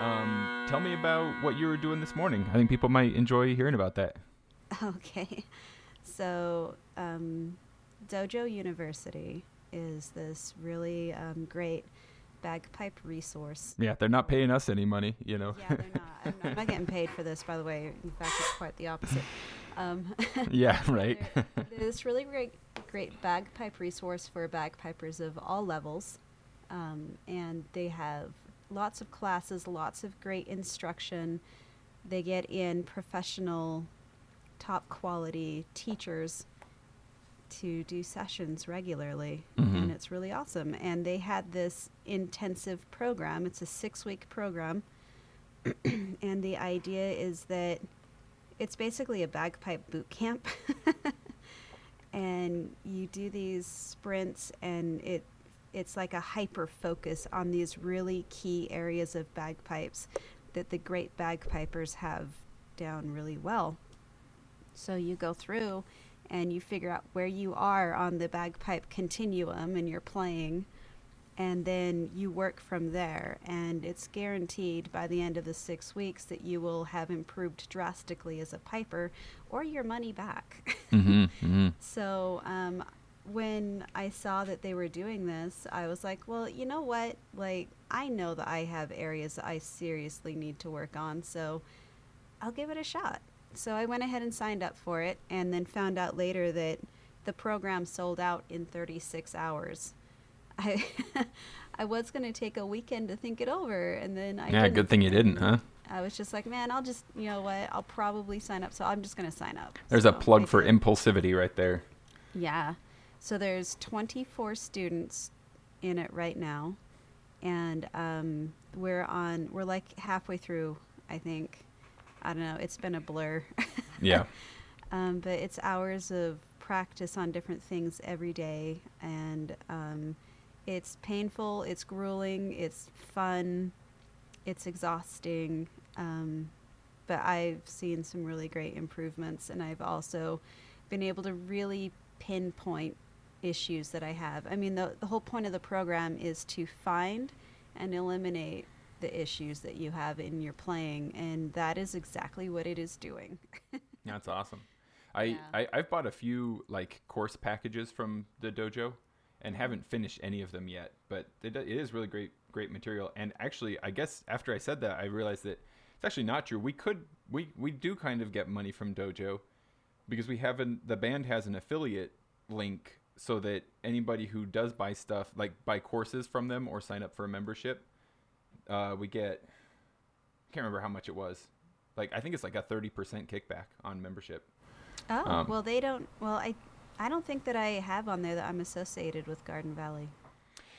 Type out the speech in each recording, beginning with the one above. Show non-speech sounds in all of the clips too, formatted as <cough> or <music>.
Um, tell me about what you were doing this morning. I think people might enjoy hearing about that. <laughs> Okay. So, um, Dojo University is this really um, great bagpipe resource. Yeah, they're not paying us any money, you know. Yeah, they're not. I'm, not. I'm not getting paid for this, by the way. In fact, it's quite the opposite. Um, <laughs> yeah, right. this really great, great bagpipe resource for bagpipers of all levels, um, and they have lots of classes, lots of great instruction. They get in professional, top quality teachers to do sessions regularly, Mhm. and it's really awesome. And they had this intensive program. It's a six-week program, <clears throat> and the idea is that it's basically a bagpipe boot camp. <laughs> and you do these sprints and it it's like a hyper focus on these really key areas of bagpipes that the great bagpipers have down really well. So you go through and you figure out where you are on the bagpipe continuum and you're playing and then you work from there and it's guaranteed by the end of the six weeks that you will have improved drastically as a piper or your money back mm-hmm, <laughs> mm-hmm. so um, when i saw that they were doing this i was like well you know what like i know that i have areas that i seriously need to work on so i'll give it a shot so i went ahead and signed up for it and then found out later that the program sold out in 36 hours <laughs> I I was gonna take a weekend to think it over, and then I Yeah, didn't. good thing you didn't, huh? I was just like, man, I'll just you know what, I'll probably sign up. So I'm just gonna sign up. There's a plug for impulsivity right there. Yeah. So there's 24 students in it right now, and um, we're on. We're like halfway through, I think. I don't know. It's been a blur. <laughs> Yeah. um, but it's hours of practice on different things every day, and um, it's painful. It's grueling. It's fun. It's exhausting. Um, but I've seen some really great improvements, and I've also been able to really pinpoint issues that I have. I mean, the, the whole point of the program is to find and eliminate the issues that you have in your playing, and that is exactly what it is doing. <laughs> That's awesome. I, Yeah. I I've bought a few like course packages from the dojo, and mm-hmm. haven't finished any of them yet. But it, it is really great great material. And actually, I guess after I said that, I realized that it's actually not true. We could we we do kind of get money from dojo because we have an the band has an affiliate link so that anybody who does buy stuff like buy courses from them or sign up for a membership, uh, we get I can't remember how much it was. Like I think it's like a thirty percent kickback on membership. Oh, Um, well, they don't. Well, I, I don't think that I have on there that I'm associated with Garden Valley.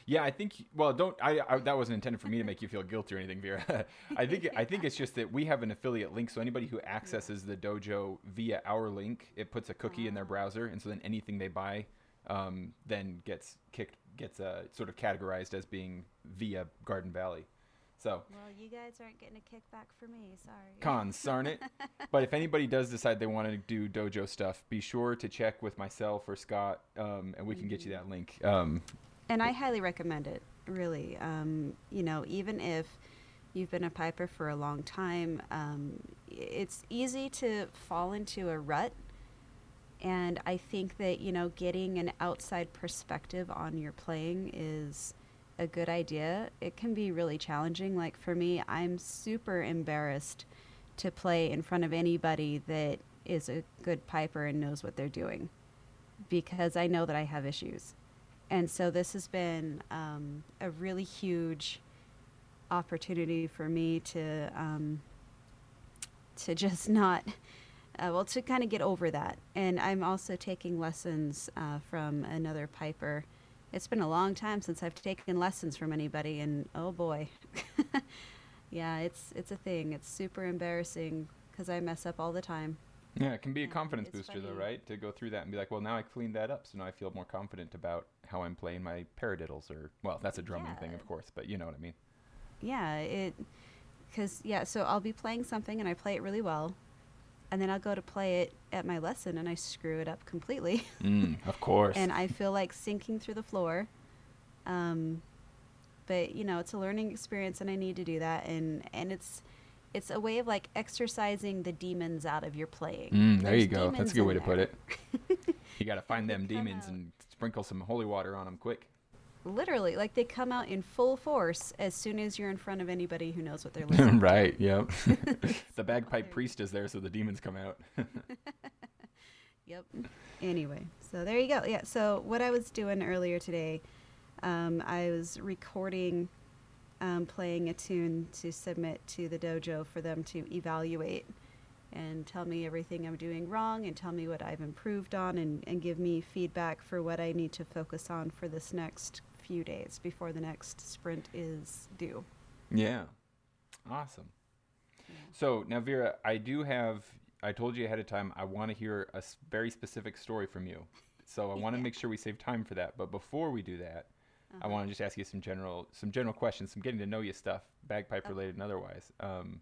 Yeah, I think. Well, don't. I, I that wasn't intended for me to make you feel guilty or anything, Vera. <laughs> I think. I think it's just that we have an affiliate link, so anybody who accesses the dojo via our link, it puts a cookie in their browser, and so then anything they buy, um, then gets kicked, gets uh, sort of categorized as being via Garden Valley. So Well, you guys aren't getting a kickback for me. Sorry. cons, darn it. <laughs> But if anybody does decide they want to do dojo stuff, be sure to check with myself or Scott, um, and we can get you that link. Um, And I highly recommend it. Really, um, you know, even if you've been a piper for a long time, um, it's easy to fall into a rut. And I think that you know, getting an outside perspective on your playing is a good idea. It can be really challenging. Like for me, I'm super embarrassed to play in front of anybody that is a good piper and knows what they're doing because I know that I have issues. And so this has been um, a really huge opportunity for me to um, to just <laughs> not uh, well to kind of get over that. And I'm also taking lessons uh, from another piper. It's been a long time since I've taken lessons from anybody, and oh boy, <laughs> yeah, it's it's a thing. It's super embarrassing because I mess up all the time. Yeah, it can be a confidence it's booster though, right? To go through that and be like, well, now I cleaned that up, so now I feel more confident about how I'm playing my paradiddles or well, that's a drumming thing, of course, but you know what I mean. yeah it because yeah so i'll be playing something and i play it really well and then i'll go to play it at my lesson and i screw it up completely <laughs> Mm, of course. and i feel like sinking through the floor um, but you know, it's a learning experience, and I need to do that, and and it's it's a way of like exercising the demons out of your playing. Mm, there There's you go. That's a good way to put it. <laughs> You got to find them demons and sprinkle some holy water on them quick. Literally, like they come out in full force as soon as you're in front of anybody who knows what they're listening. <laughs> right. Yep. <laughs> the bagpipe priest is there, so the demons come out. <laughs> Yep. Anyway, so there you go. Yeah. So what I was doing earlier today, um, I was recording, um, playing a tune to submit to the dojo for them to evaluate and tell me everything I'm doing wrong and tell me what I've improved on and, and give me feedback for what I need to focus on for this next few days before the next sprint is due. Yeah. Awesome. So now, Vera, I do have. I told you ahead of time. I want to hear a very specific story from you. So I want to Yeah. make sure we save time for that. But before we do that, I Uh-huh. want to just ask you some general, some general questions, some getting to know you stuff, bagpipe Okay. related and otherwise. Um,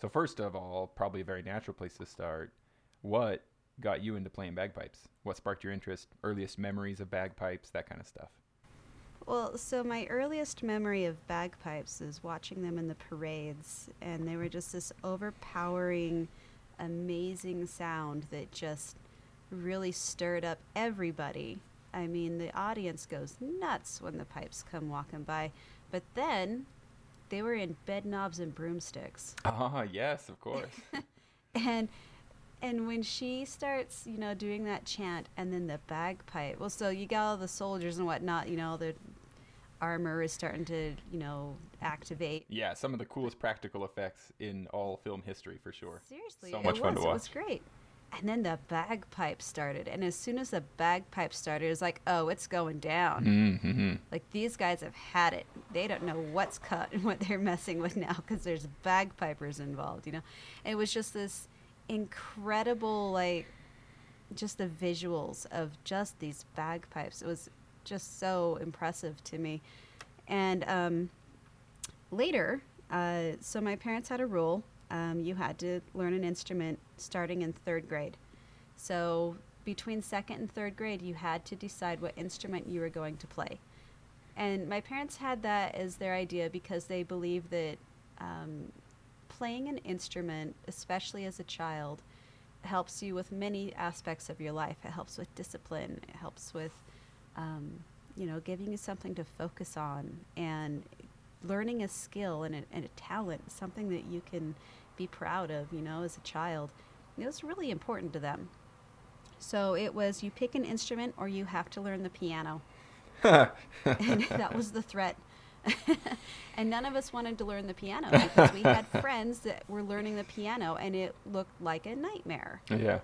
so first of all, probably a very natural place to start. What got you into playing bagpipes? What sparked your interest? Earliest memories of bagpipes, that kind of stuff. Well, so my earliest memory of bagpipes is watching them in the parades, and they were just this overpowering, amazing sound that just really stirred up everybody. I mean, the audience goes nuts when the pipes come walking by, but then they were in Bedknobs and Broomsticks Ah, yes, of course. <laughs> and and when she starts you know doing that chant and then the bagpipe well so you got all the soldiers and whatnot you know the armor is starting to you know activate. Yeah, some of the coolest practical effects in all film history for sure. seriously So it much fun was, to it was great. And then the bagpipe started and as soon as the bagpipe started it was like oh it's going down. Mm-hmm. like these guys have had it. They don't know what's cut <laughs> and what they're messing with now because there's bagpipers involved you know? It was just this incredible like just the visuals of just these bagpipes. It was just so impressive to me. And um, later uh, so my parents had a rule um, you had to learn an instrument starting in third grade. So between second and third grade you had to decide what instrument you were going to play. And my parents had that as their idea because they believed that um, playing an instrument, especially as a child, helps you with many aspects of your life. It helps with discipline. It helps with, um, you know, giving you something to focus on and learning a skill and a, and a talent, something that you can be proud of, you know, as a child. It was really important to them. So it was you pick an instrument or you have to learn the piano <laughs> and that was the threat. <laughs> and none of us wanted to learn the piano because we had <laughs> friends that were learning the piano and it looked like a nightmare. yeah.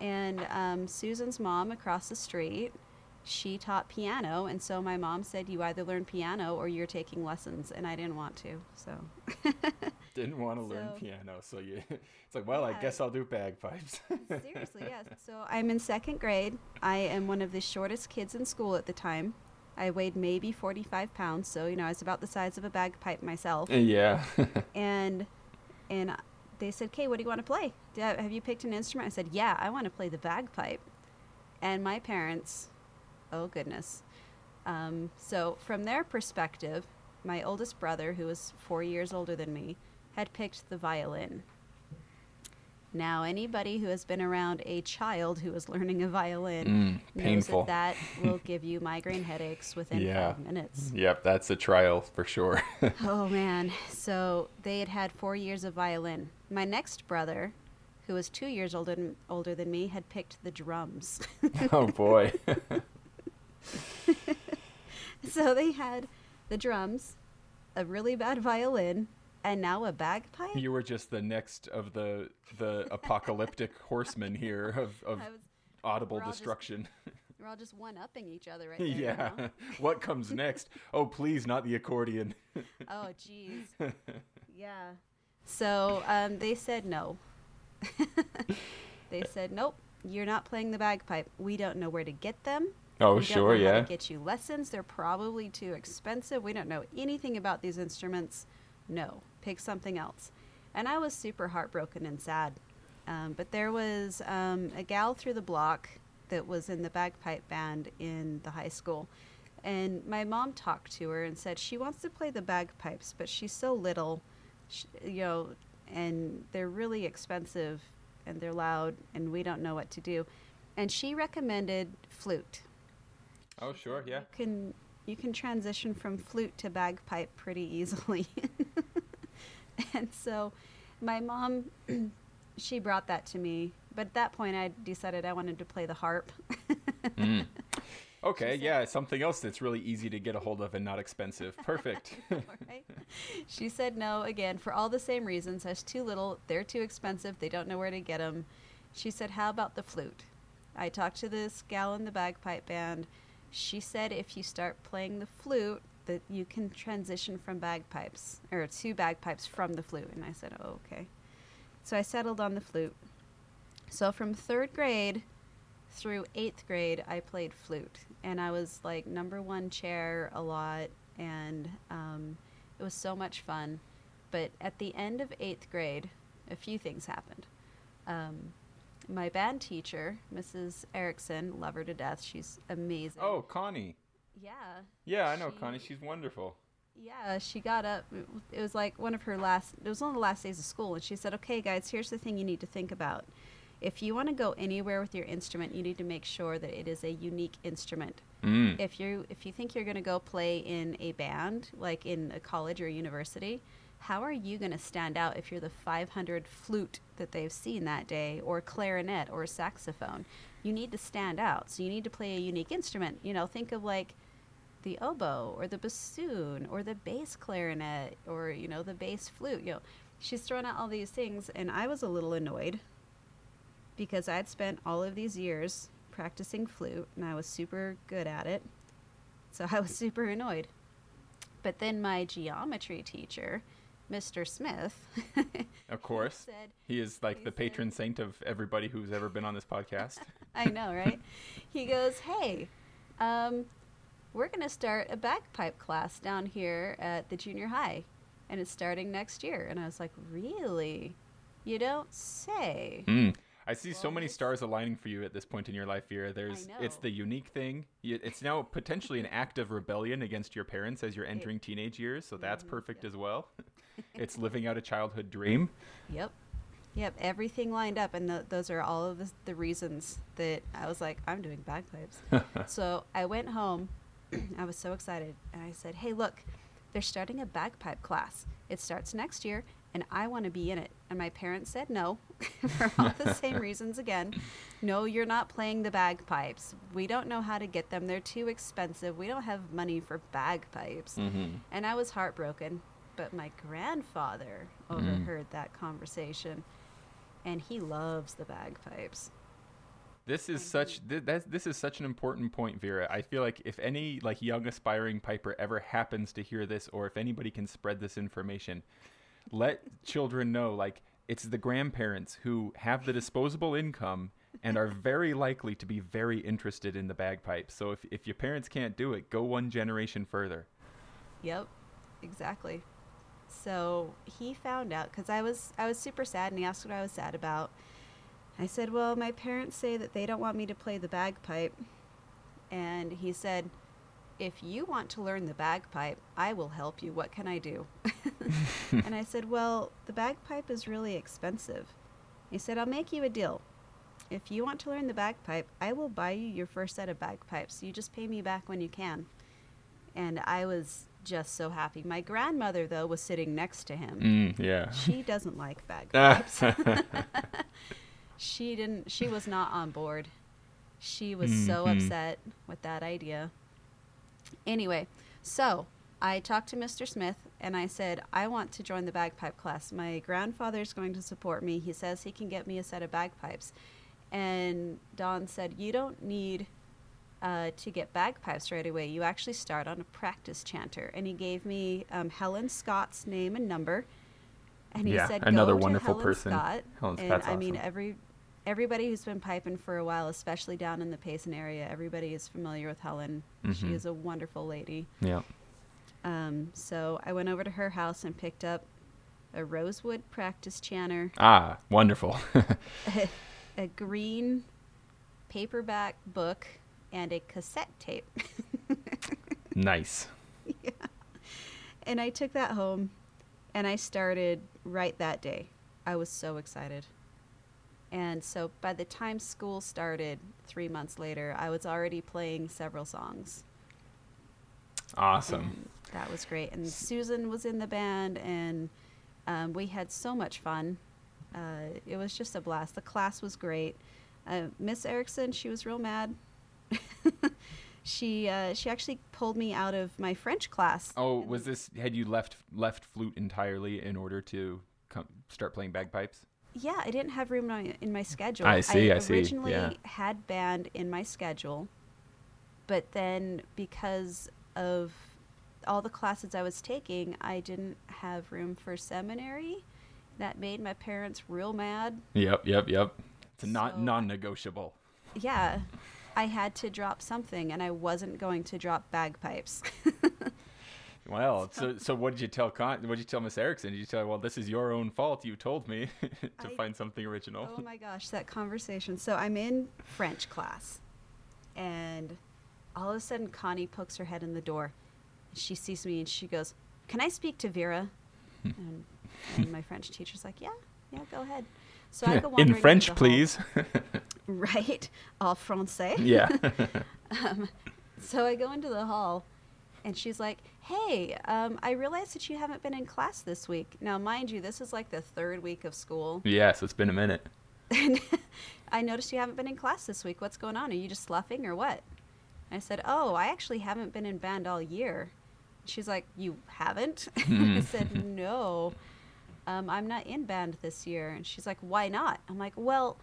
And um, Susan's mom across the street, she taught piano. And so my mom said, You either learn piano or you're taking lessons. And I didn't want to. So, <laughs> Didn't want to learn piano, so you. It's like, well, I guess I'll do bagpipes. seriously, yes. So I'm in second grade. I am one of the shortest kids in school at the time. I weighed maybe 45 pounds. So, you know, I was about the size of a bagpipe myself. yeah. <laughs> and and they said, "Okay, what do you want to play? Have you picked an instrument?" I said, "Yeah, I want to play the bagpipe." And my parents, oh goodness. Um, so from their perspective, my oldest brother, who was four years older than me, had picked the violin. Now, anybody who has been around a child who is learning a violin Mm, knows that that will <laughs> give you migraine headaches within Yeah. five minutes. Yep, that's a trial for sure. <laughs> Oh man. So they had had four years of violin. My next brother, who was two years older than, older than me, had picked the drums. <laughs> oh boy. so they had the drums, a really bad violin, and now a bagpipe. you were just the next of the the apocalyptic <laughs> horsemen here of, of was, audible we're just- destruction. <laughs> we're all just one upping each other right <laughs> there. you yeah. know? what comes next? Oh, please, not the accordion. Oh, jeez. yeah. So um, they said no. they said, nope, you're not playing the bagpipe. We don't know where to get them. Oh, we sure, don't know how yeah. to get you lessons. They're probably too expensive. We don't know anything about these instruments. No, pick something else. And I was super heartbroken and sad. Um, but there was um, a gal through the block that was in the bagpipe band in the high school. And my mom talked to her and said she wants to play the bagpipes, but she's so little, sh you know, and they're really expensive and they're loud, and we don't know what to do. And she recommended flute. Oh, sure, yeah. You can you can transition from flute to bagpipe pretty easily. <laughs> <laughs> and so my mom <clears throat> she brought that to me, but at that point I decided I wanted to play the harp. mm. <laughs> Okay, yeah, something else that's really easy to get a hold of and not expensive. <laughs> Perfect. right? She said no again for all the same reasons. I was too little, they're too expensive, they don't know where to get them. She said, "How about the flute?" I talked to this gal in the bagpipe band she said if you start playing the flute, that you can transition from bagpipes or to bagpipes from the flute. And I said, oh, okay. So I settled on the flute. So from third grade through eighth grade, I played flute, and I was like number one chair a lot, and um, it was so much fun. But at the end of eighth grade, a few things happened. Um, my band teacher, Mrs. Erickson, love her to death. She's amazing. Oh, Connie. Yeah. Yeah, I know she, Connie. She's wonderful. Yeah, she got up. It was like one of her last. It was one of the last days of school, and she said, "Okay, guys, here's the thing you need to think about. If you want to go anywhere with your instrument, you need to make sure that it is a unique instrument. Mm. If you if you think you're going to go play in a band, like in a college or a university, how are you going to stand out if you're the 500 flute that they've seen that day or clarinet or saxophone you need to stand out so you need to play a unique instrument you know think of like the oboe or the bassoon or the bass clarinet or you know the bass flute you know she's throwing out all these things and i was a little annoyed because i'd spent all of these years practicing flute and i was super good at it so i was super annoyed but then my geometry teacher Mr. Smith. <laughs> of course. Said, he is like he the patron said, saint of everybody who's ever been on this podcast. <laughs> I know, right? he goes, Hey, um, we're going to start a bagpipe class down here at the junior high, and it's starting next year. And I was like, Really? You don't say. Mm. I see well, so many stars aligning for you at this point in your life, Vera. There's, it's the unique thing. It's now potentially an act of rebellion against your parents as you're entering teenage years, so that's perfect as well. <laughs> it's living out a childhood dream. Yep. Yep, everything lined up, and those are all of the, the, reasons that I was like, I'm doing bagpipes. <laughs> so I went home. <clears throat> I was so excited, and I said, "Hey, look, they're starting a bagpipe class. It starts next year, and I want to be in it." And my parents said no, <laughs> for all the <laughs> same reasons again. No, you're not playing the bagpipes. We don't know how to get them. They're too expensive. We don't have money for bagpipes. Mm-hmm. And I was heartbroken but my grandfather mm. overheard mm. that conversation, and he loves the bagpipes. This is such th- this is such an important point, Vera. I feel like if any like young aspiring piper ever happens to hear this, or if anybody can spread this information, let children know like it's the grandparents who have the disposable income and are very likely to be very interested in the bagpipes. So if if your parents can't do it, go one generation further. Yep, exactly. So he found out because I was I was super sad, and he asked what I was sad about. I said, "Well, my parents say that they don't want me to play the bagpipe," and he said, "If you want to learn the bagpipe, I will help you. What can I do?" <laughs> and I said, "Well, the bagpipe is really expensive." He said, "I'll make you a deal. If you want to learn the bagpipe, I will buy you your first set of bagpipes. You just pay me back when you can." And I was just so happy. My grandmother, though, was sitting next to him. Mm, yeah. She doesn't like <laughs> bagpipes. <laughs> she didn't. She was not on board. She was mm-hmm. so upset with that idea. Anyway, so I talked to Mr. Smith and I said, I want to join the bagpipe class. My grandfather's going to support me. He says he can get me a set of bagpipes. And Don said, You don't need uh, to get bagpipes right away, you actually start on a practice chanter. And he gave me um, Helen Scott's name and number. And he yeah, said, another wonderful Helen person. Scott. Helen and Scott's I awesome. mean, every everybody who's been piping for a while, especially down in the Payson area, everybody is familiar with Helen. Mm-hmm. She is a wonderful lady. Yeah. Um, so I went over to her house and picked up a rosewood practice chanter. Ah, wonderful. <laughs> a, a green paperback book and a cassette tape. <laughs> Nice. Yeah. And I took that home and I started right that day. I was so excited. And so by the time school started three months later, I was already playing several songs. Awesome. And that was great. And Susan was in the band, and um, we had so much fun. Uh, it was just a blast. The class was great. Uh, Miss Erickson, she was real mad. <laughs> she uh, she actually pulled me out of my French class. Oh, was this had you left left flute entirely in order to come, start playing bagpipes? Yeah, I didn't have room in my, in my schedule. I see, I see, originally yeah. had band in my schedule, but then because of all the classes I was taking, I didn't have room for seminary. That made my parents real mad. Yep, yep, yep. It's not So- non-negotiable. Yeah, I had to drop something, and I wasn't going to drop bagpipes. <laughs> Well, so so what did you tell Con? What did you tell Miss Erickson? Did you tell her, well, this is your own fault. You told me <laughs> to I- find something original. Oh my gosh, that conversation. So I'm in French class, and all of a sudden Connie pokes her head in the door. She sees me and she goes, "Can I speak to Vera?" <laughs> and, and my French teacher's like, "Yeah, yeah, go ahead." So I go <laughs> in French, please. Right, all français. yeah. Um, so I go into the hall, and she's like, "Hey, um, I realize that you haven't been in class this week. Now, mind you, this is like the third week of school." yes, it's been a minute. <laughs> I noticed you haven't been in class this week. What's going on? Are you just sloughing or what? I said, Oh, I actually haven't been in band all year. She's like, You haven't? <laughs> I said, No, um, I'm not in band this year. And she's like, Why not? I'm like, Well,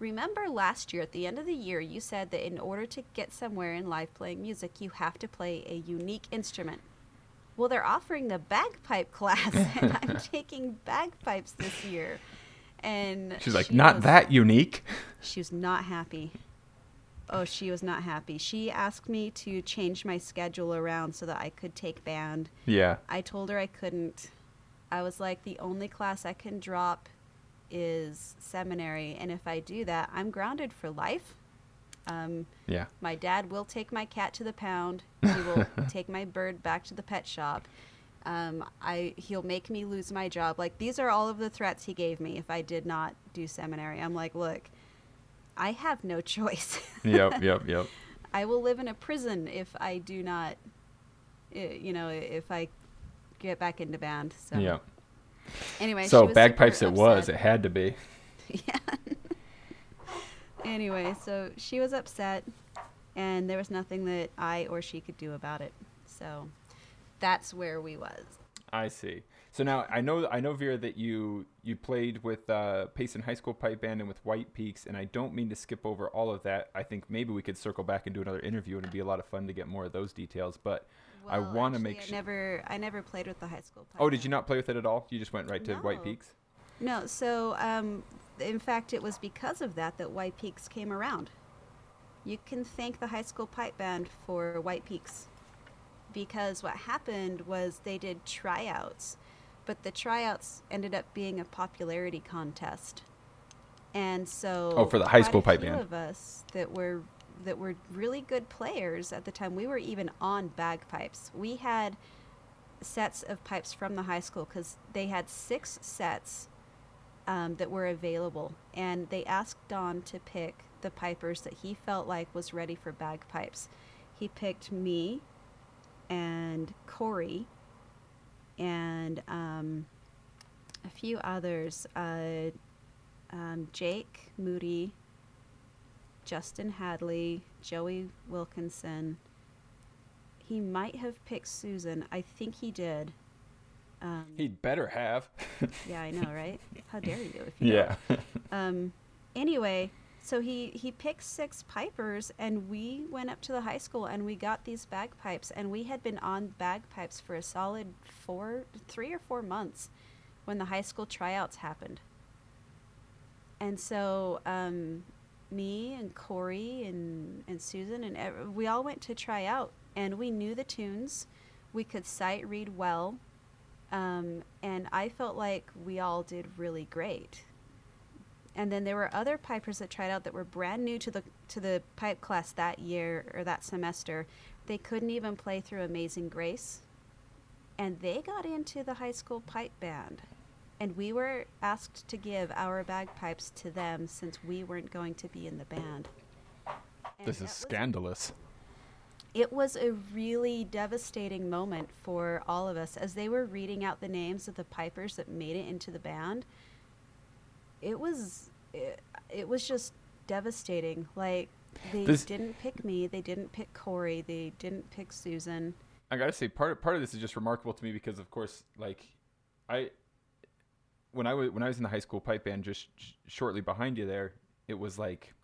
remember last year at the end of the year, you said that in order to get somewhere in life playing music, you have to play a unique instrument. Well, they're offering the bagpipe <laughs> class, and I'm <laughs> taking bagpipes this year. And She's like, she not was- that unique. she was not happy. Oh, she was not happy. She asked me to change my schedule around so that I could take band. Yeah. I told her I couldn't. I was like, the only class I can drop is seminary, and if I do that, I'm grounded for life. Um, Yeah. my dad will take my cat to the pound. <laughs> He will take my bird back to the pet shop. Um, I he'll make me lose my job. Like these are all of the threats he gave me if I did not do seminary. I'm like, look, I have no <laughs> choice. Yep, <laughs> yep, yep. I will live in a prison if I do not, uh, you know, if I get back into band. So Yeah. Anyway, So bagpipes it was. It had to be. <laughs> yeah. anyway, so she was upset, and there was nothing that I or she could do about it. So that's where we was. I see. So now I know I know Vera that you you played with uh, Payson High School Pipe Band and with White Peaks, and I don't mean to skip over all of that. I think maybe we could circle back and do another interview, and it'd be a lot of fun to get more of those details. But I want to make I sure. never, I never played with the high school. pipe Oh, did you not play with it at all? You just went right to White Peaks. No. So, um, in fact, it was because of that that White Peaks came around. You can thank the high school pipe band for White Peaks, because what happened was they did tryouts, but the tryouts ended up being a popularity contest, and so Oh, for the high school pipe band. of us that were that were really good players at the time. We were even on bagpipes. We had sets of pipes from the high school because they had six sets um, that were available, and they asked Don to pick the pipers that he felt like was ready for bagpipes. He picked me and Corey and um, a few others. Uh, um, Jake Moody, Justin Hadley, Joey Wilkinson. He might have picked Susan. I think he did. Um, He'd better have. yeah, I know, right? How dare you if you yeah. Um, anyway, so he he picked six pipers, and we went up to the high school and we got these bagpipes, and we had been on bagpipes for a solid four, three or four months, when the high school tryouts happened. And so, um, me and Corey and and Susan and we all went to try out, and we knew the tunes, we could sight read well. Um, and I felt like we all did really great and then there were other pipers that tried out that were brand new to the to the pipe class that year or that semester they couldn't even play through Amazing Grace. And they got into the high school pipe band. And we were asked to give our bagpipes to them since we weren't going to be in the band. And This is scandalous. it was a really devastating moment for all of us as they were reading out the names of the pipers that made it into the band. It was it, it was just devastating. Like they This- didn't pick me, they didn't pick Corey, they didn't pick Susan. I gotta say, part of, part of this is just remarkable to me because, of course, like I when I was when I was in the high school pipe band, just sh- shortly behind you there, it was like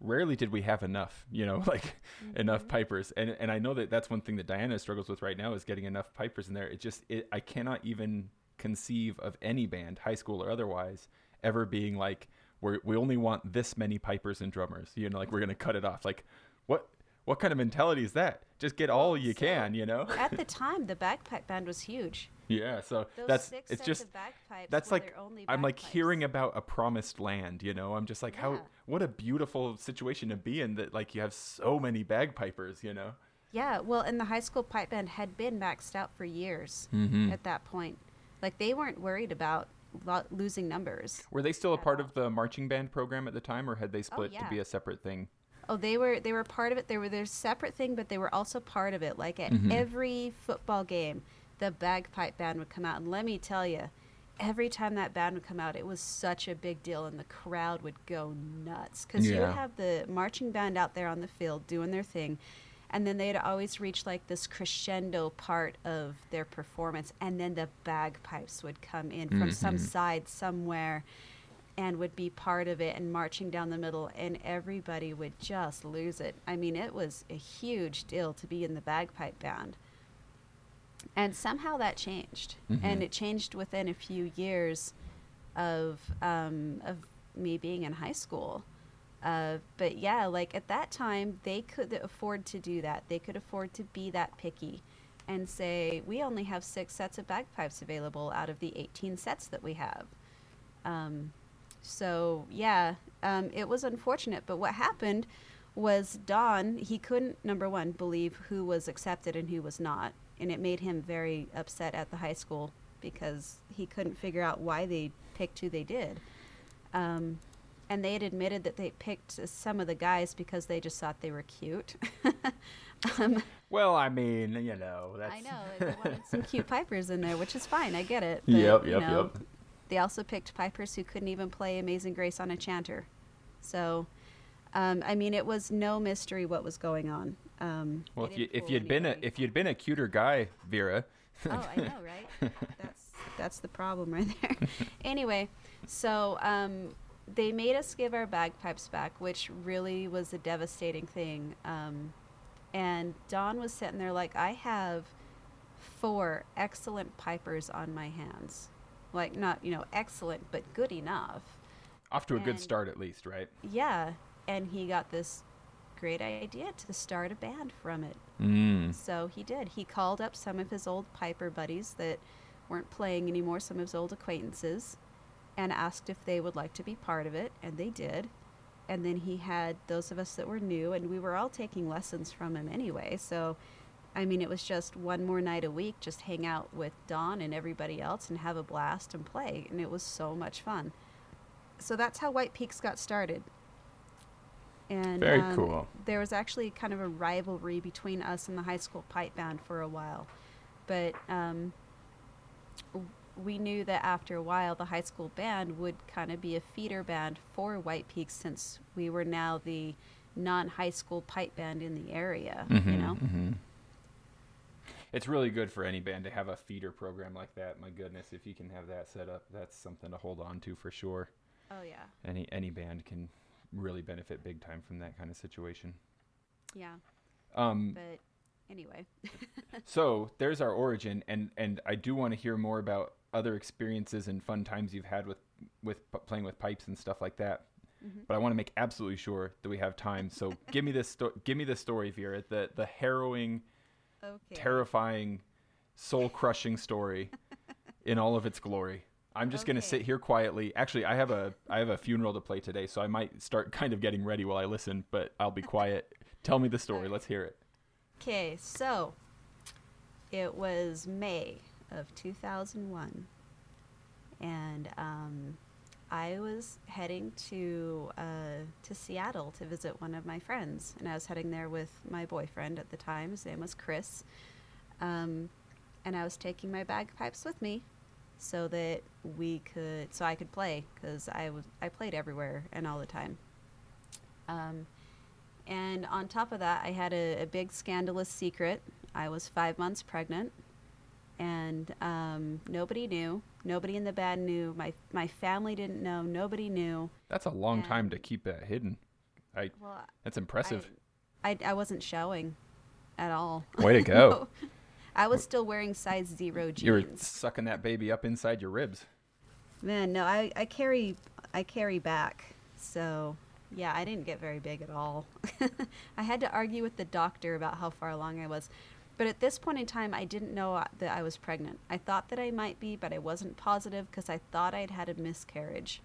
rarely did we have enough, you know, <laughs> like mm-hmm. enough pipers, and and I know that that's one thing that Diana struggles with right now is getting enough pipers in there. It just it I cannot even conceive of any band, high school or otherwise, ever being like we we only want this many pipers and drummers, you know, like we're gonna cut it off, like what. What kind of mentality is that? Just get all you so- can, you know. At the <laughs> time, the bagpipe band was huge. Yeah, so Those that's six it's just of bagpipes that's were like their only I'm like hearing about a promised land, you know. I'm just like how what a beautiful situation to be in that like you have so many bagpipers, you know. Yeah, well, and the high school pipe band had been maxed out for years Mm-hmm. at that point. Like they weren't worried about lo- losing numbers. Were they still a part all. of the marching band program at the time or had they split to yeah. be a separate thing? Oh, they were they were part of it. They were their separate thing, but they were also part of it. Like at Mhm. every football game, the bagpipe band would come out, and let me tell you, every time that band would come out, it was such a big deal, and the crowd would go nuts because you would have the marching band out there on the field doing their thing, and then they'd always reach like this crescendo part of their performance, and then the bagpipes would come in from some Mhm. side somewhere and would be part of it and marching down the middle and everybody would just lose it. I mean, it was a huge deal to be in the bagpipe band. And somehow that changed. And Mhm. it changed within a few years of um, of me being in high school. Uh, but yeah, like at that time, they could afford to do that. They could afford to be that picky and say, we only have six sets of bagpipes available out of the 18 sets that we have. Um, so yeah, um, it was unfortunate. But what happened was Don, he couldn't, number one, believe who was accepted and who was not. And it made him very upset at the high school because he couldn't figure out why they picked who they did. Um, and they had admitted that they picked some of the guys because they just thought they were cute. <laughs> um, Well, I mean, you know, that's I know they wanted some cute <laughs> pipers in there, which is fine. I get it. Yep, you yep, know, yep. They also picked pipers who couldn't even play Amazing Grace on a chanter. So, um, I mean, it was no mystery what was going on. Um, Well, if you if you'd been a if you'd been a cuter guy, Vera. oh, I know, right? <laughs> That's that's the problem right there. <laughs> anyway, so um, they made us give our bagpipes back, which really was a devastating thing. Um, and Don was sitting there like, I have four excellent pipers on my hands. Like, not, you know, excellent, but good enough. Off to a good start at least, right? Yeah. And he got this great idea to start a band from it. Mm. So he did. He called up some of his old Piper buddies that weren't playing anymore, some of his old acquaintances, and asked if they would like to be part of it, and they did. And then he had those of us that were new, and we were all taking lessons from him anyway. So, I mean, it was just one more night a week, just hang out with Don and everybody else and have a blast and play. And it was so much fun. So that's how White Peaks got started. And Very um, cool. there was actually kind of a rivalry between us and the high school pipe band for a while. But um, we knew that after a while, the high school band would kind of be a feeder band for White Peaks since we were now the non high school pipe band in the area, you Mhm, know? mhm. It's really good for any band to have a feeder program like that. My goodness, if you can have that set up, that's something to hold on to for sure. Oh, yeah. Any any band can really benefit big time from that kind of situation. Yeah. Um, But anyway. <laughs> so there's our origin, and and I do want to hear more about other experiences and fun times you've had with with p- playing with pipes and stuff like that. Mhm. But I want to make absolutely sure that we have time. So <laughs> give me this sto- give me the story, Vera, the the harrowing, Okay. terrifying, soul crushing story in all of its glory. I'm just gonna sit here quietly. Actually, I have a I have a funeral to play today, so I might start kind of getting ready while I listen. But I'll be quiet. Tell me the story. Let's hear it. Okay, so it was May of 2001, and um, I was heading to uh, to Seattle to visit one of my friends, and I was heading there with my boyfriend at the time. His name was Chris, um, and I was taking my bagpipes with me so that we could so I could play because I was I played everywhere and all the time. Um, and on top of that, I had a, a big scandalous secret. I was five months pregnant, and um, nobody knew. Nobody in the band knew. My my family didn't know. Nobody knew. That's a long And- time to keep that hidden. I Well, that's impressive. I, I, I wasn't showing at all. Way to go. <laughs> I was still wearing size zero jeans. you were sucking that baby up inside your ribs. Man, no, I, I carry I carry back. So yeah, I didn't get very big at all. <laughs> I had to argue with the doctor about how far along I was. But at this point in time, I didn't know uh, that I was pregnant. I thought that I might be, but I wasn't positive because I thought I'd had a miscarriage.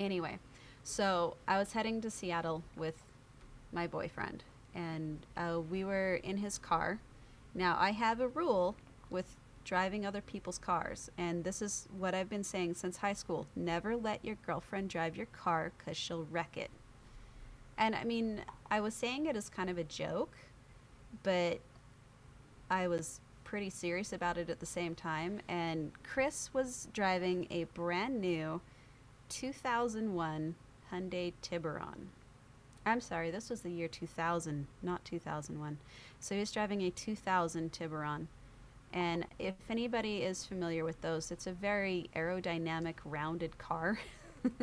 Anyway, so I was heading to Seattle with my boyfriend, and uh, we were in his car. Now, I have a rule with driving other people's cars, and this is what I've been saying since high school never let your girlfriend drive your car because she'll wreck it. And I mean, I was saying it as kind of a joke, but I was pretty serious about it at the same time. And Chris was driving a brand new 2001 Hyundai Tiburon. I'm sorry, this was the year 2000, not 2001. So he was driving a 2000 Tiburon. And if anybody is familiar with those, it's a very aerodynamic, rounded car. <laughs>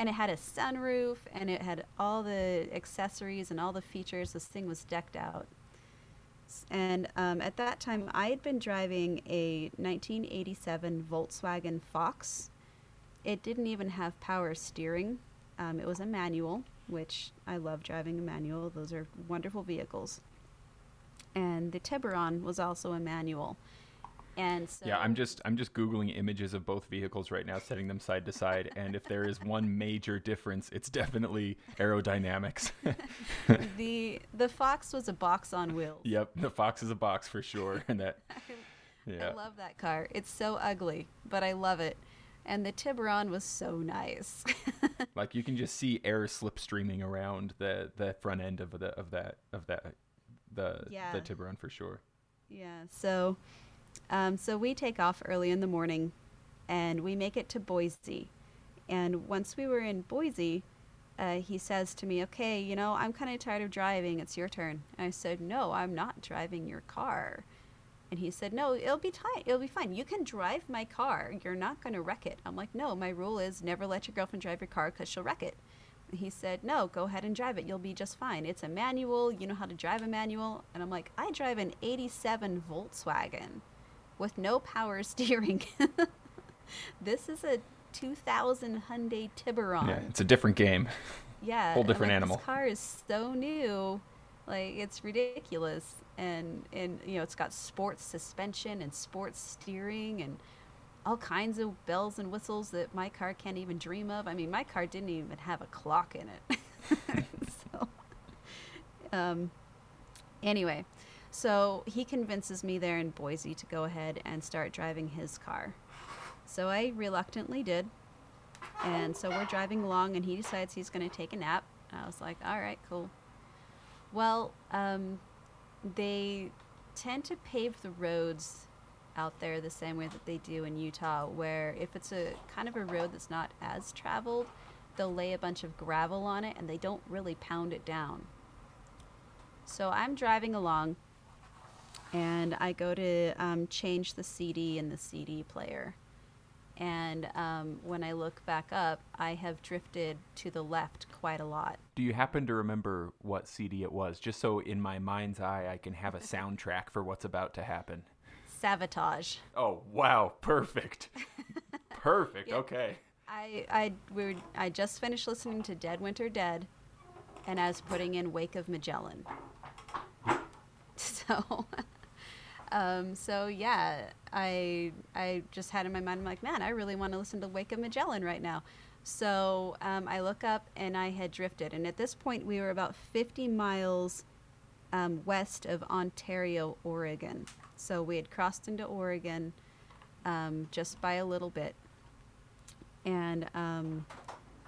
and it had a sunroof and it had all the accessories and all the features. This thing was decked out. And um, at that time, I had been driving a 1987 Volkswagen Fox. It didn't even have power steering. Um, it was a manual, which I love driving a manual. Those are wonderful vehicles. And the Tiburon was also a manual. And so Yeah, I'm just I'm just googling images of both vehicles right now, setting them side to side, and if there is one major difference, it's definitely aerodynamics. <laughs> the the Fox was a box on wheels. yep, the Fox is a box for sure, and that <laughs> yeah. I love that car. It's so ugly, but I love it. And the Tiburon was so nice. <laughs> like you can just see air slipstreaming around the the front end of the of that of that the Yeah. the Tiburon for sure. yeah. So, um, so we take off early in the morning, and we make it to Boise. And once we were in Boise, uh, he says to me, "Okay, you know, I'm kind of tired of driving. It's your turn." And I said, "No, I'm not driving your car." And he said, "No, it'll be fine. It'll be fine. You can drive my car. You're not going to wreck it." I'm like, "No, my rule is never let your girlfriend drive your car because she'll wreck it." He said, "No, go ahead and drive it. You'll be just fine. It's a manual. You know how to drive a manual." And I'm like, "I drive an '87 Volkswagen with no power <laughs> steering. this is a 2000 Hyundai Tiburon." Yeah, it's a different game. Yeah, <laughs> Whole different like, animal. This car is so new, like it's ridiculous, and and you know it's got sports suspension and sports steering and all kinds of bells and whistles that my car can't even dream of. I mean, my car didn't even have a clock in it. <laughs> so, um, anyway, so he convinces me there in Boise to go ahead and start driving his car. So I reluctantly did. And so we're driving along, and he decides he's going to take a nap. I was like, all right, cool. Well, um, they tend to pave the roads out there the same way that they do in Utah, where if it's a kind of a road that's not as traveled, they'll lay a bunch of gravel on it and they don't really pound it down. So I'm driving along, and I go to um, change the CD in the CD player. And um, when I look back up, I have drifted to the left quite a lot. Do you happen to remember what CD it was? Just so in my mind's eye I can have a soundtrack for what's about to happen. Savatage. Oh, wow, perfect. <laughs> Perfect. Okay. I I we were, I just finished listening to Dead Winter Dead, and I was putting in Wake of Magellan. <laughs> So, <laughs> um, so yeah, I I just had in my mind, I'm like, man, I really want to listen to Wake of Magellan right now. So um, I look up and I had drifted, and at this point we were about 50 miles um, west of Ontario, Oregon. So we had crossed into Oregon um, just by a little bit. And um,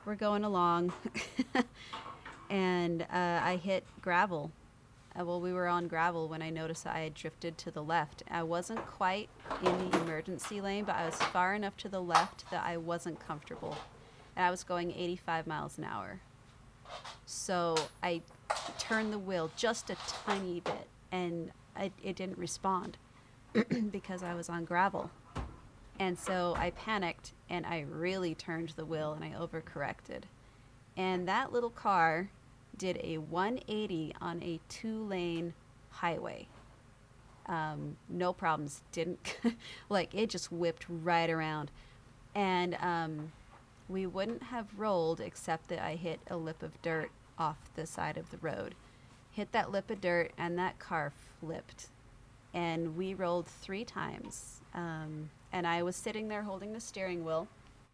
we're going along. <laughs> and uh, I hit gravel. Uh, well, we were on gravel when I noticed that I had drifted to the left. I wasn't quite in the emergency lane, but I was far enough to the left that I wasn't comfortable. And I was going 85 miles an hour. So I turned the wheel just a tiny bit, and I, it didn't respond <clears throat> because I was on gravel. And so I panicked and I really turned the wheel and I overcorrected. And that little car did a 180 on a two lane highway. Um, no problems. Didn't, <laughs> like, it just whipped right around. And um, we wouldn't have rolled except that I hit a lip of dirt off the side of the road. Hit that lip of dirt and that car flipped. And we rolled three times. Um, and I was sitting there holding the steering wheel.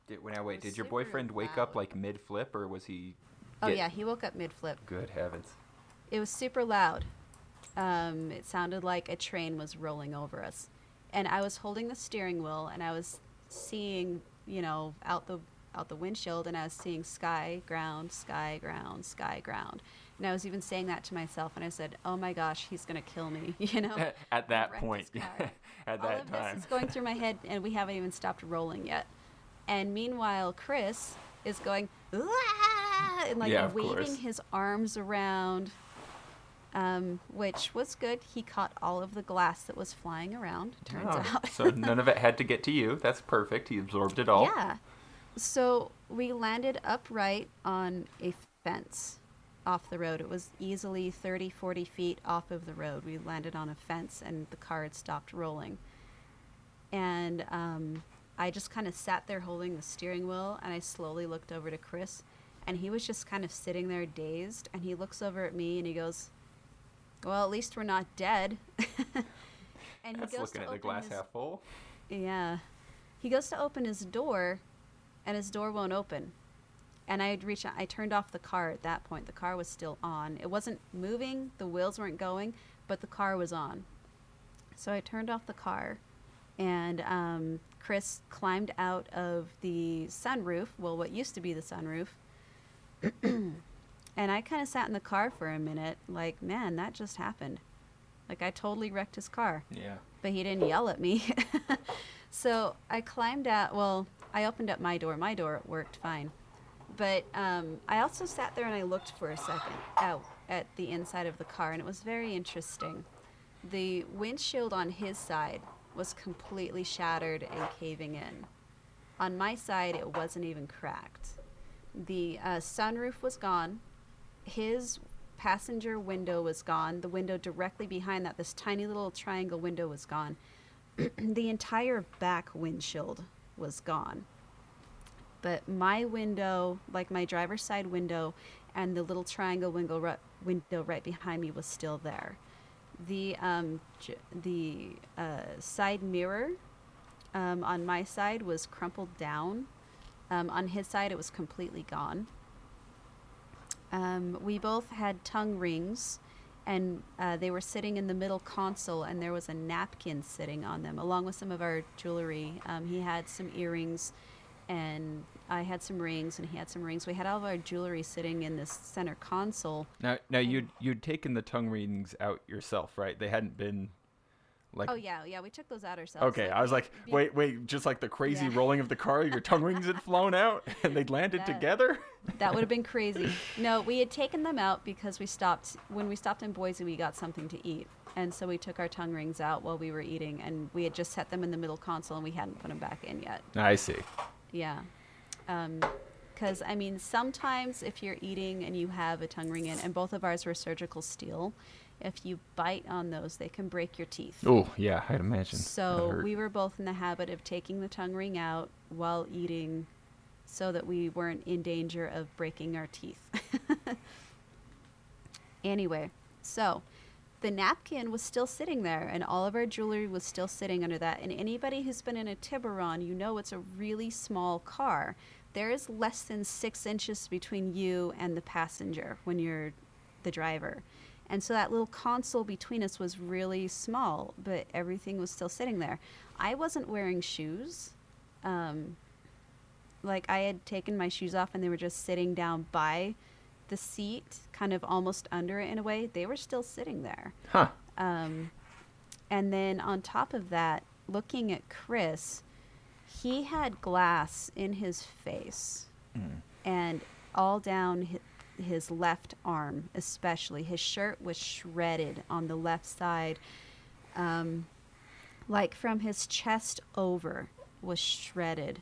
Did, wait, did your boyfriend wake up like mid flip or was he? Oh, yeah, he woke up mid flip. Good heavens. It was super loud. Um, it sounded like a train was rolling over us. And I was holding the steering wheel and I was seeing, you know, out the out the windshield and I was seeing sky, ground, sky, ground, sky, ground. And I was even saying that to myself and I said, "Oh my gosh, he's going to kill me." <laughs> You know? <laughs> At that point, <laughs> at All that of time. this is going through my head, and we haven't even stopped rolling yet. And meanwhile, Chris is going "Ah!" and like Yeah, waving course. his arms around, um, which was good. He caught all of the glass that was flying around. Turns Oh, out. so none of it had to get to you. That's perfect. He absorbed it all. Yeah. So we landed upright on a fence off the road. It was easily 30, 40 feet off of the road. We landed on a fence and the car had stopped rolling. And um, I just kind of sat there holding the steering wheel and I slowly looked over to Chris and he was just kind of sitting there dazed and he looks over at me and he goes, Well, at least we're not dead. <laughs> and he That's goes looking to at the glass his- half full. yeah. He goes to open his door and his door won't open. And I had reached I turned off the car at that point. The car was still on. It wasn't moving, the wheels weren't going, but the car was on. So I turned off the car and um, Chris climbed out of the sunroof, well, what used to be the sunroof. <clears throat> and I kind of sat in the car for a minute, like, man, that just happened. Like, I totally wrecked his car Yeah. but he didn't yell at me. <laughs> so I climbed out. Well, I opened up my door. My door worked fine. But um, I also sat there and I looked for a second out at the inside of the car, and it was very interesting. The windshield on his side was completely shattered and caving in. On my side, it wasn't even cracked. The uh, sunroof was gone. His passenger window was gone. The window directly behind that, this tiny little triangle window, was gone. <clears throat> the entire back windshield was gone. But my window, like my driver's side window, and the little triangle window, ri- window right behind me was still there. The um, j- the uh, side mirror um, on my side was crumpled down. Um, on his side, it was completely gone. Um, we both had tongue rings, and uh, they were sitting in the middle console, and there was a napkin sitting on them, along with some of our jewelry. Um, he had some earrings, and I had some rings, and he had some rings. We had all of our jewelry sitting in this center console. Now, now you'd you'd taken the tongue rings out yourself, right? They hadn't been like. Oh yeah, yeah, we took those out ourselves. Okay, I was like, be- wait, wait, just like the crazy Yeah. rolling of the car, your tongue rings had flown out <laughs> and they'd landed That- together. That would have been crazy. <laughs> No, we had taken them out because we stopped when we stopped in Boise. We got something to eat, and so we took our tongue rings out while we were eating, and we had just set them in the middle console, and we hadn't put them back in yet. I see. Yeah, um, because I mean, sometimes if you're eating and you have a tongue ring in, and both of ours were surgical steel, if you bite on those, they can break your teeth. Oh yeah, I'd imagine. So we were both in the habit of taking the tongue ring out while eating so that we weren't in danger of breaking our teeth. <laughs> anyway, so the napkin was still sitting there and all of our jewelry was still sitting under that. And anybody who's been in a Tiburon, you know it's a really small car. There is less than six inches between you and the passenger when you're the driver. And so that little console between us was really small, but everything was still sitting there. I wasn't wearing shoes. Um, like I had taken my shoes off and they were just sitting down by the seat, kind of almost under it in a way. They were still sitting there. Huh. Um, and then on top of that, looking at Chris, he had glass in his face Mm. and all down his, left arm, especially. His shirt was shredded on the left side. Um, like from his chest over was shredded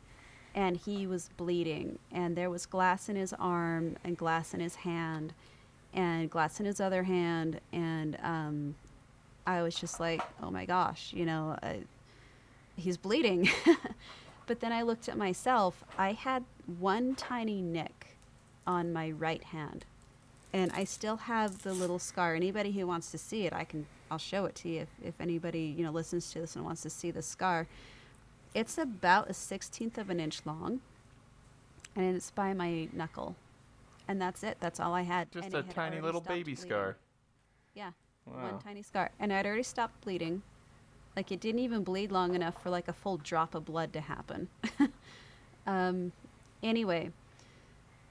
and he was bleeding and there was glass in his arm and glass in his hand and glass in his other hand and um, i was just like oh my gosh you know uh, he's bleeding <laughs> but then i looked at myself i had one tiny nick on my right hand and i still have the little scar anybody who wants to see it i can i'll show it to you if, if anybody you know listens to this and wants to see the scar it's about a sixteenth of an inch long, and it's by my knuckle, and that's it. That's all I had. Just and a had tiny little baby bleeding. scar. Yeah, Wow. one tiny scar, and I'd already stopped bleeding. Like it didn't even bleed long enough for like a full drop of blood to happen. <laughs> um, anyway,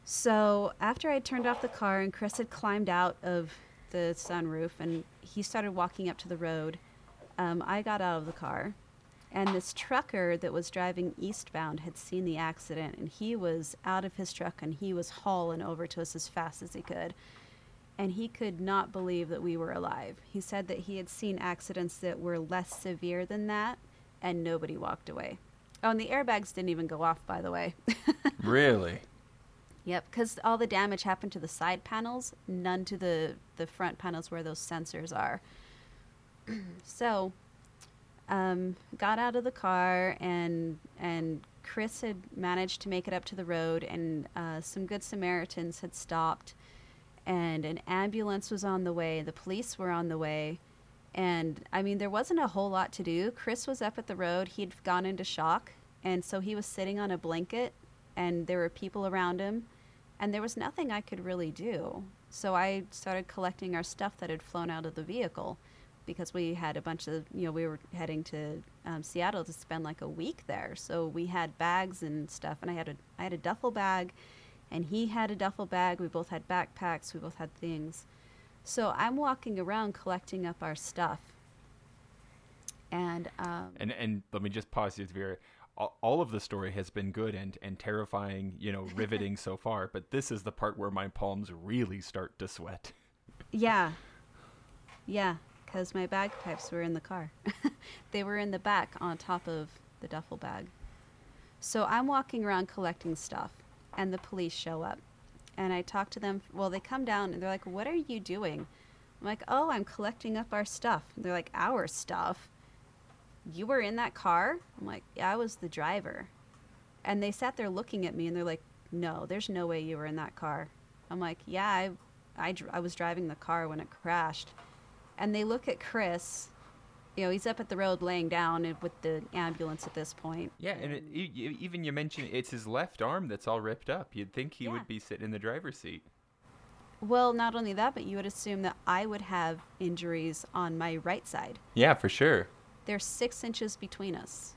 so after I turned off the car and Chris had climbed out of the sunroof and he started walking up to the road, um, I got out of the car. And this trucker that was driving eastbound had seen the accident and he was out of his truck and he was hauling over to us as fast as he could. And he could not believe that we were alive. He said that he had seen accidents that were less severe than that and nobody walked away. Oh, and the airbags didn't even go off, by the way. <laughs> Really? Yep, because all the damage happened to the side panels, none to the the front panels where those sensors are. <clears throat> so, um, got out of the car and and Chris had managed to make it up to the road, and uh, some good Samaritans had stopped, and an ambulance was on the way. The police were on the way. And I mean, there wasn't a whole lot to do. Chris was up at the road. He'd gone into shock. And so he was sitting on a blanket, and there were people around him. And there was nothing I could really do. So I started collecting our stuff that had flown out of the vehicle because we had a bunch of, you know, we were heading to um, Seattle to spend like a week there. So we had bags and stuff. And I had a, I had a duffel bag, and he had a duffel bag. We both had backpacks. We both had things. So I'm walking around collecting up our stuff. And um, And and let me just pause you, Vera. All, all of the story has been good and and terrifying, you know, <laughs> riveting so far. But this is the part where my palms really start to sweat. yeah, <laughs> yeah, because my bagpipes were in the car. <laughs> they were in the back on top of the duffel bag. So I'm walking around collecting stuff, and the police show up. And I talk to them. Well, they come down and they're like, What are you doing? I'm like, Oh, I'm collecting up our stuff. they're like, Our stuff? You were in that car? I'm like, Yeah, I was the driver. And they sat there looking at me and they're like, No, there's no way you were in that car. I'm like, Yeah, I, I, I was driving the car when it crashed. And they look at Chris. You know, he's up at the road laying down with the ambulance at this point. Yeah, and it, e- even you mentioned it's his left arm that's all ripped up. You'd think he Yeah. would be sitting in the driver's seat. Well, not only that, but you would assume that I would have injuries on my right side. Yeah, for sure. There's six inches between us.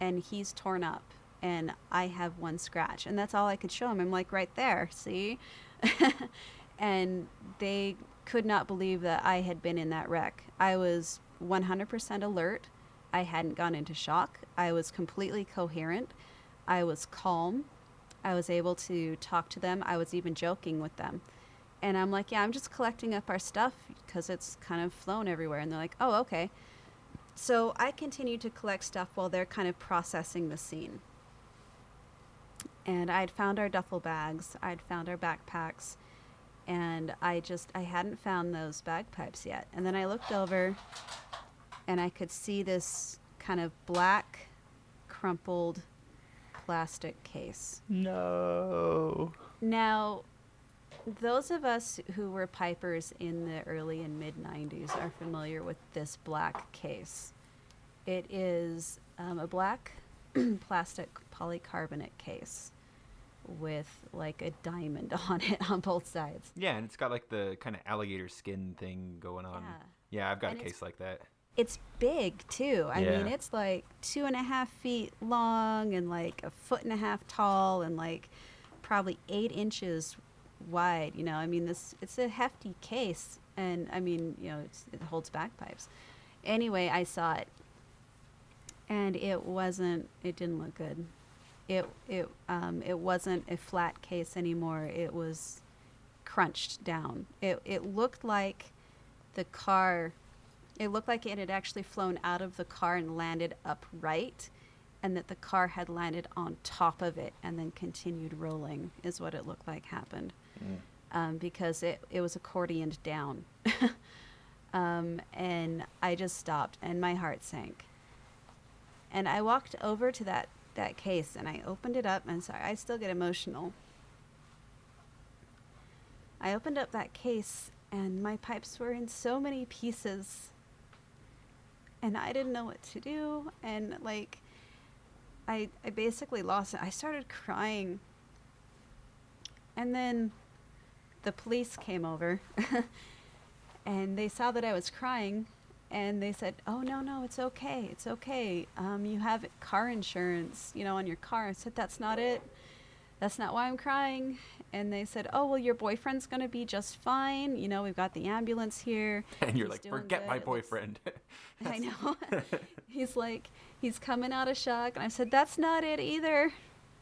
And he's torn up. And I have one scratch. And that's all I could show him. I'm like, right there, see? <laughs> and they could not believe that I had been in that wreck. I was 100% alert. I hadn't gone into shock. I was completely coherent. I was calm. I was able to talk to them. I was even joking with them. And I'm like, yeah, I'm just collecting up our stuff because it's kind of flown everywhere. And they're like, oh, okay. So I continued to collect stuff while they're kind of processing the scene. And I'd found our duffel bags, I'd found our backpacks, and I just, I hadn't found those bagpipes yet. And then I looked over and I could see this kind of black, crumpled plastic case. No. Now, those of us who were pipers in the early and mid 90s are familiar with this black case. It is um, a black <clears throat> plastic polycarbonate case with like a diamond <laughs> on it on both sides. Yeah, and it's got like the kind of alligator skin thing going on. Yeah. Yeah, I've got And a case like that. It's big too. I mean, it's like two and a half feet long and like a foot and a half tall and like probably eight inches wide. You know, I mean, this it's a hefty case, and I mean, you know, it holds bagpipes. Anyway, I saw it, and it wasn't. It didn't look good. It it um it wasn't a flat case anymore. It was crunched down. It it looked like the car it looked like it had actually flown out of the car and landed upright and that the car had landed on top of it and then continued rolling is what it looked like happened um, because it, it was accordioned down <laughs> um, and i just stopped and my heart sank and i walked over to that, that case and i opened it up and sorry i still get emotional i opened up that case and my pipes were in so many pieces and I didn't know what to do and like I I basically lost it. I started crying. And then the police came over <laughs> and they saw that I was crying and they said, "Oh no, no, it's okay. It's okay. Um, you have car insurance, you know, on your car." I said, "That's not it. That's not why I'm crying." And they said, "Oh, well, your boyfriend's gonna be just fine. You know, we've got the ambulance here." <laughs> And you're He's like, forget good. my boyfriend. <laughs> I know. he's like, he's coming out of shock. And I said, that's not it either.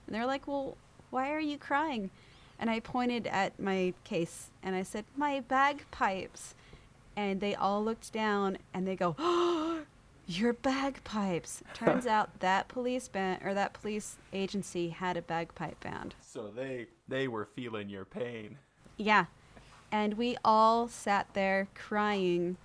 And they're like, well, why are you crying? And I pointed at my case and I said, my bagpipes. And they all looked down and they go, oh, <gasps> your bagpipes. Turns <laughs> out that police band or that police agency had a bagpipe band. so they they were feeling your pain. Yeah. And we all sat there crying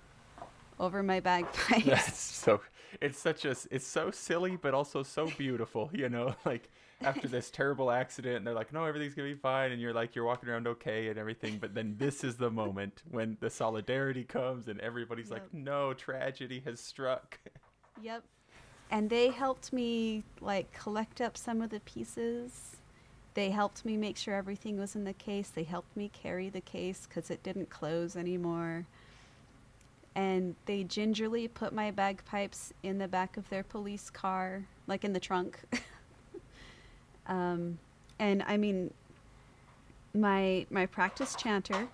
over my bagpipes. <laughs> That's so. It's such a. It's so silly, but also so beautiful. You know, <laughs> like after this terrible accident, and they're like, "No, everything's gonna be fine," and you're like, you're walking around okay and everything. But then this is the moment when the solidarity comes, and everybody's like, "No, tragedy has struck." Yep. And they helped me like collect up some of the pieces. They helped me make sure everything was in the case. They helped me carry the case because it didn't close anymore. And they gingerly put my bagpipes in the back of their police car, like in the trunk. <laughs> um, and I mean, my my practice chanter,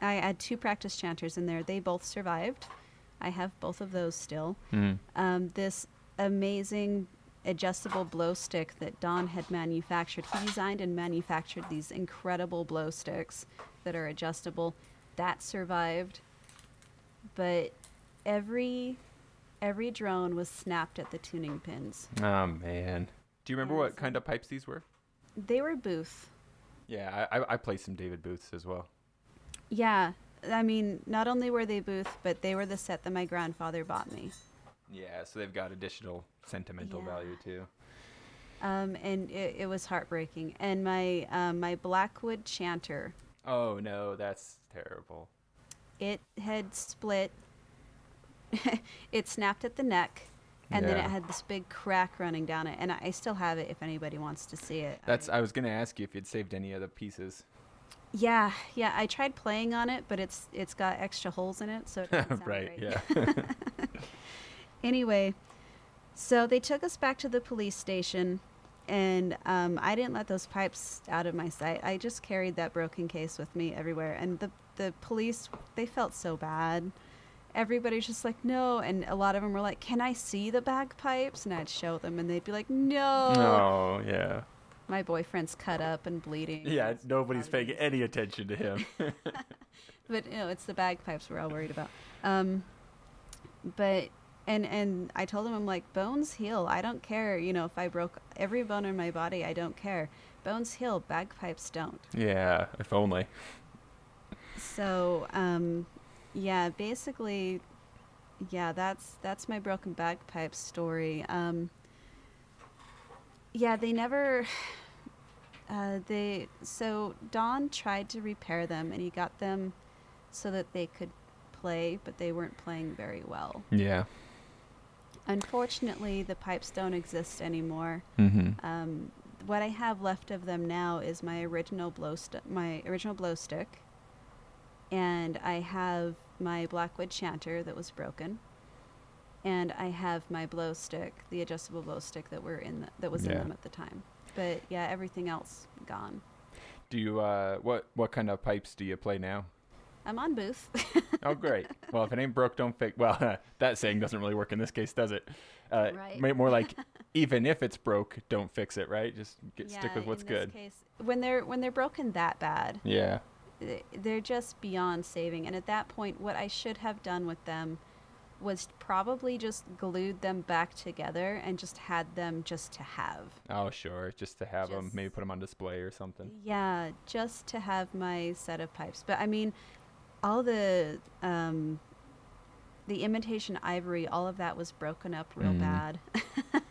I had two practice chanters in there. They both survived. I have both of those still um, this amazing adjustable blow stick that Don had manufactured. He designed and manufactured these incredible blow sticks that are adjustable. That survived, but every every drone was snapped at the tuning pins. Oh man. Do you remember what kind of pipes these were? They were Booth. Yeah, I, I, I play some David Booths as well. Yeah, I mean, not only were they Booth, but they were the set that my grandfather bought me. Yeah, so they've got additional sentimental Yeah. value too. Um, and it, it was heartbreaking. And my um, my Blackwood chanter, Oh no, that's terrible. it had split. <laughs> it snapped at the neck, and then it had this big crack running down it. And I, I still have it if anybody wants to see it. That's. I, I was gonna ask you if you'd saved any of the pieces. yeah, yeah. I tried playing on it, but it's it's got extra holes in it, so it <laughs> right. great. Yeah. <laughs> Anyway, so they took us back to the police station, and um, I didn't let those pipes out of my sight. I just carried that broken case with me everywhere, and the the police they felt so bad. Everybody's just like, no, and a lot of them were like, "Can I see the bagpipes?" And I'd show them, and they'd be like, "No." no yeah. My boyfriend's cut up and bleeding. Yeah. Nobody's paying any attention to him. <laughs> but you know, it's the bagpipes we're all worried about. Um, but and and I told him I'm like bones heal. I don't care. You know, if I broke every bone in my body, I don't care. Bones heal. Bagpipes don't. yeah. If only. So um, yeah, basically, yeah, that's that's my broken bagpipe story. Um, yeah, they never. <sighs> Uh, they so Don tried to repair them, and he got them so that they could play, but they weren't playing very well. Yeah. Unfortunately, the pipes don't exist anymore. Mm-hmm. Um, what I have left of them now is my original blow st- my original blow stick, and I have my Blackwood chanter that was broken, and I have my blow stick, the adjustable blow stick that were in the, that was in them at the time. But yeah, everything else gone. Do you uh what what kind of pipes do you play now? I'm on booth. Oh, great. <laughs> well, if it ain't broke, don't fix. Well, <laughs> that saying doesn't really work in this case, does it? Uh, Right. More like, <laughs> even if it's broke, don't fix it. Right? Just get stick with what's in this good. Case, when they're when they're broken that bad, Yeah. Th- they're just beyond saving. And at that point, what I should have done with them was probably just glued them back together and just had them just to have. Oh, sure. Just to have them, maybe put them on display or something. Yeah, just to have my set of pipes. But I mean, all the um, the imitation ivory, all of that was broken up real Mm. bad. <laughs>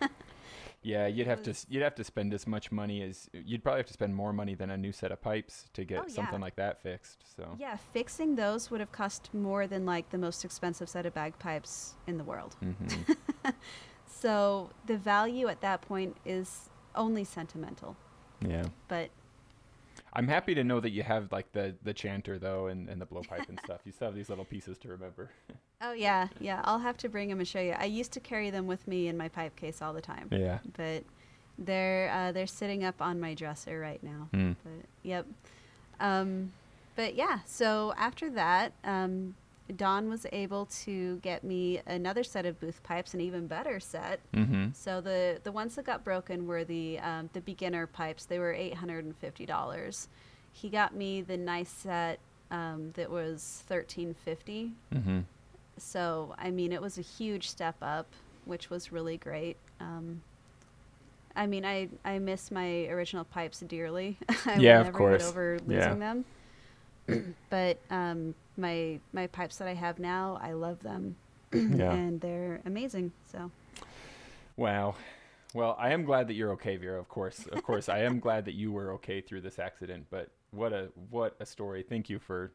Yeah, you'd have to s- you'd have to spend as much money as you'd probably have to spend more money than a new set of pipes to get Oh, something yeah. like that fixed. So yeah, fixing those would have cost more than like the most expensive set of bagpipes in the world. Mhm. <laughs> So the value at that point is only sentimental. yeah, But I'm happy to know that you have like the the chanter though and, and the blowpipe and <laughs> stuff. You still have these little pieces to remember. <laughs> oh yeah, yeah, I'll have to bring them and show you. I used to carry them with me in my pipe case all the time, Yeah. but they're uh, they're sitting up on my dresser right now. Mm. But yep. Um, but yeah, so after that, um, Don was able to get me another set of booth pipes, an even better set. Mm-hmm. So the the ones that got broken were the um, the beginner pipes. They were eight hundred and fifty dollars. He got me the nice set um, that was thirteen fifty. Mm-hmm. So I mean, it was a huge step up, which was really great. Um, I mean, I I miss my original pipes dearly. <laughs> I Yeah, of course. over Yeah. losing them. <clears throat> but um, my my pipes that I have now, I love them, <clears throat> Yeah. and they're amazing. So Wow. Well, I am glad that you're okay, Vera. Of course, of <laughs> course, I am glad that you were okay through this accident. But what a what a story! Thank you for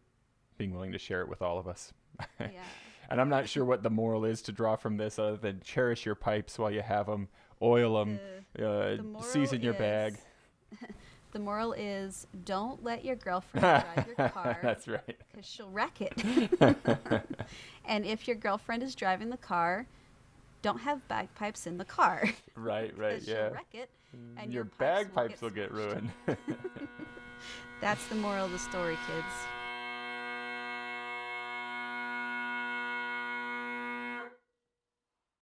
being willing to share it with all of us. <laughs> yeah. And I'm not sure what the moral is to draw from this, other than cherish your pipes while you have them, oil them, The- uh, the season your bag. <laughs> The moral is don't let your girlfriend drive your <laughs> car That's right. because she'll wreck it. <laughs> and if your girlfriend is driving the car, don't have bagpipes in the car. <laughs> Right, right, yeah. She'll wreck it. and your your pipes will bagpipes will get get ruined. That's the moral of the story, kids.